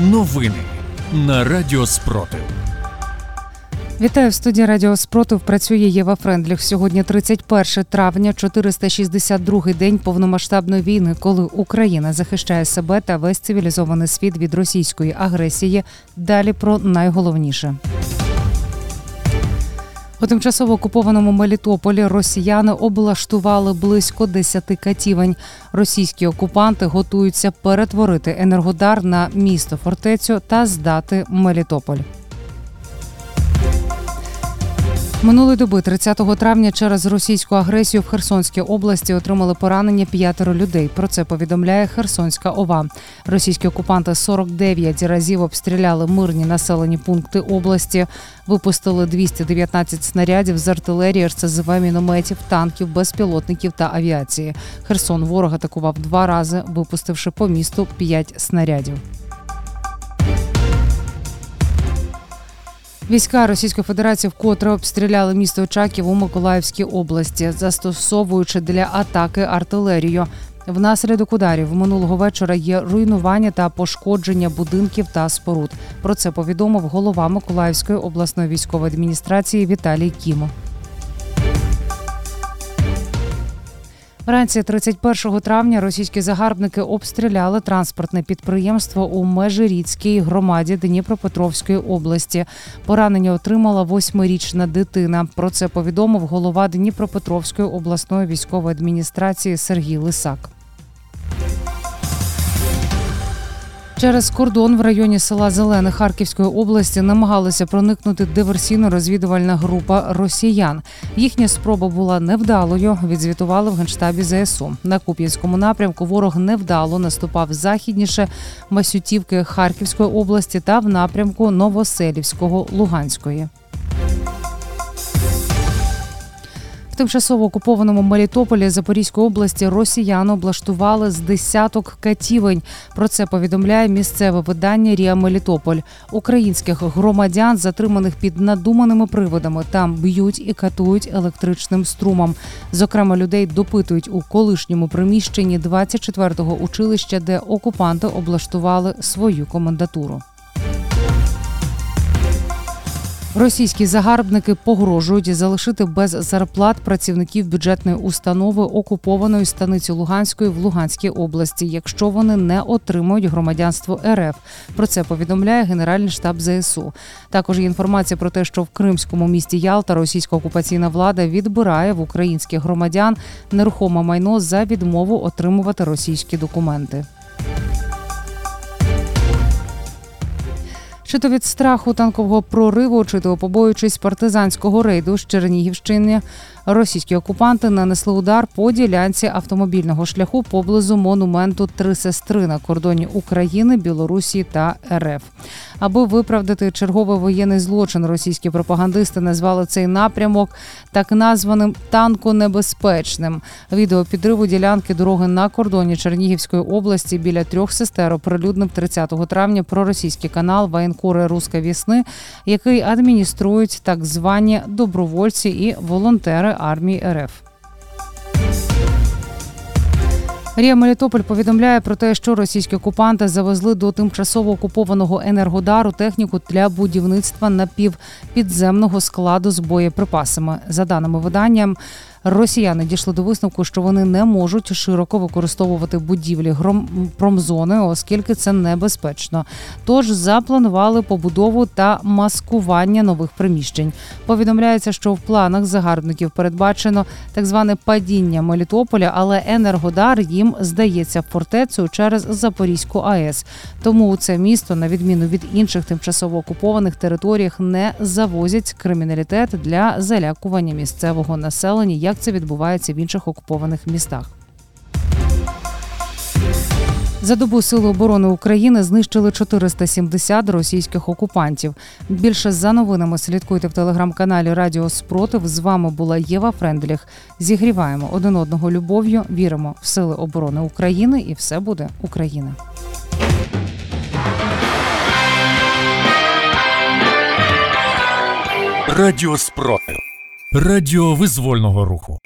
Новини на Радіо Спротив. Вітаю в студії Радіо Спротив. Працює Єва Френдліх. Сьогодні 31 травня, 462-й день повномасштабної війни, коли Україна захищає себе та весь цивілізований світ від російської агресії. Далі про найголовніше. У тимчасово окупованому Мелітополі росіяни облаштували близько 10 катівень. Російські окупанти готуються перетворити енергодар на місто фортецю та здати Мелітополь. Минулої доби, 30 травня, через російську агресію в Херсонській області отримали поранення п'ятеро людей. Про це повідомляє Херсонська ОВА. Російські окупанти 49 разів обстріляли мирні населені пункти області, випустили 219 снарядів з артилерії, РСЗВ, мінометів, танків, безпілотників та авіації. Херсон ворог атакував два рази, випустивши по місту 5 снарядів. Війська Російської Федерації вкотре обстріляли місто Очаків у Миколаївській області, застосовуючи для атаки артилерію. Внаслідок ударів минулого вечора є руйнування та пошкодження будинків та споруд. Про це повідомив голова Миколаївської обласної військової адміністрації Віталій Кімо. Вранці 31 травня російські загарбники обстріляли транспортне підприємство у Межиріцькій громаді Дніпропетровської області. Поранення отримала восьмирічна дитина. Про це повідомив голова Дніпропетровської обласної військової адміністрації Сергій Лисак. Через кордон в районі села Зелене Харківської області намагалася проникнути диверсійно-розвідувальна група росіян. Їхня спроба була невдалою. Відзвітували в генштабі ЗСУ. На Куп'янському напрямку ворог невдало наступав західніше Масютівки Харківської області та в напрямку Новоселівського Луганської. Тимчасово окупованому Мелітополі Запорізької області росіяни облаштували з десяток катівень. Про це повідомляє місцеве видання Ріа Мелітополь. Українських громадян, затриманих під надуманими приводами, там б'ють і катують електричним струмом. Зокрема, людей допитують у колишньому приміщенні 24-го училища, де окупанти облаштували свою комендатуру. Російські загарбники погрожують залишити без зарплат працівників бюджетної установи окупованої станиці Луганської в Луганській області, якщо вони не отримують громадянство РФ. Про це повідомляє Генеральний штаб ЗСУ. Також є інформація про те, що в Кримському місті Ялта російська окупаційна влада відбирає в українських громадян нерухоме майно за відмову отримувати російські документи. Чи то від страху танкового прориву, чи то побоюючись партизанського рейду з Чернігівщини, Російські окупанти нанесли удар по ділянці автомобільного шляху поблизу монументу Три сестри на кордоні України, Білорусі та РФ. Аби виправдати черговий воєнний злочин, російські пропагандисти назвали цей напрямок так названим танконебезпечним. Відео підриву ділянки дороги на кордоні Чернігівської області біля трьох сестер оприлюднив 30 травня проросійський канал Воєнкори Руска Вісни, який адмініструють так звані добровольці і волонтери армії РФ. Рія Мелітополь повідомляє про те, що російські окупанти завезли до тимчасово окупованого енергодару техніку для будівництва напівпідземного складу з боєприпасами. За даними виданням, Росіяни дійшли до висновку, що вони не можуть широко використовувати будівлі промзони, оскільки це небезпечно. Тож запланували побудову та маскування нових приміщень. Повідомляється, що в планах загарбників передбачено так зване падіння Мелітополя, але Енергодар їм здається фортецею через Запорізьку АЕС. Тому у це місто, на відміну від інших тимчасово окупованих територіях, не завозять криміналітет для залякування місцевого населення. Як це відбувається в інших окупованих містах. За добу Сили оборони України знищили 470 російських окупантів. Більше за новинами слідкуйте в телеграм-каналі Радіо Спротив. З вами була Єва Френдліх. Зігріваємо один одного любов'ю. Віримо в сили оборони України, і все буде Україна. Радіо Спротив. Радіо визвольного руху.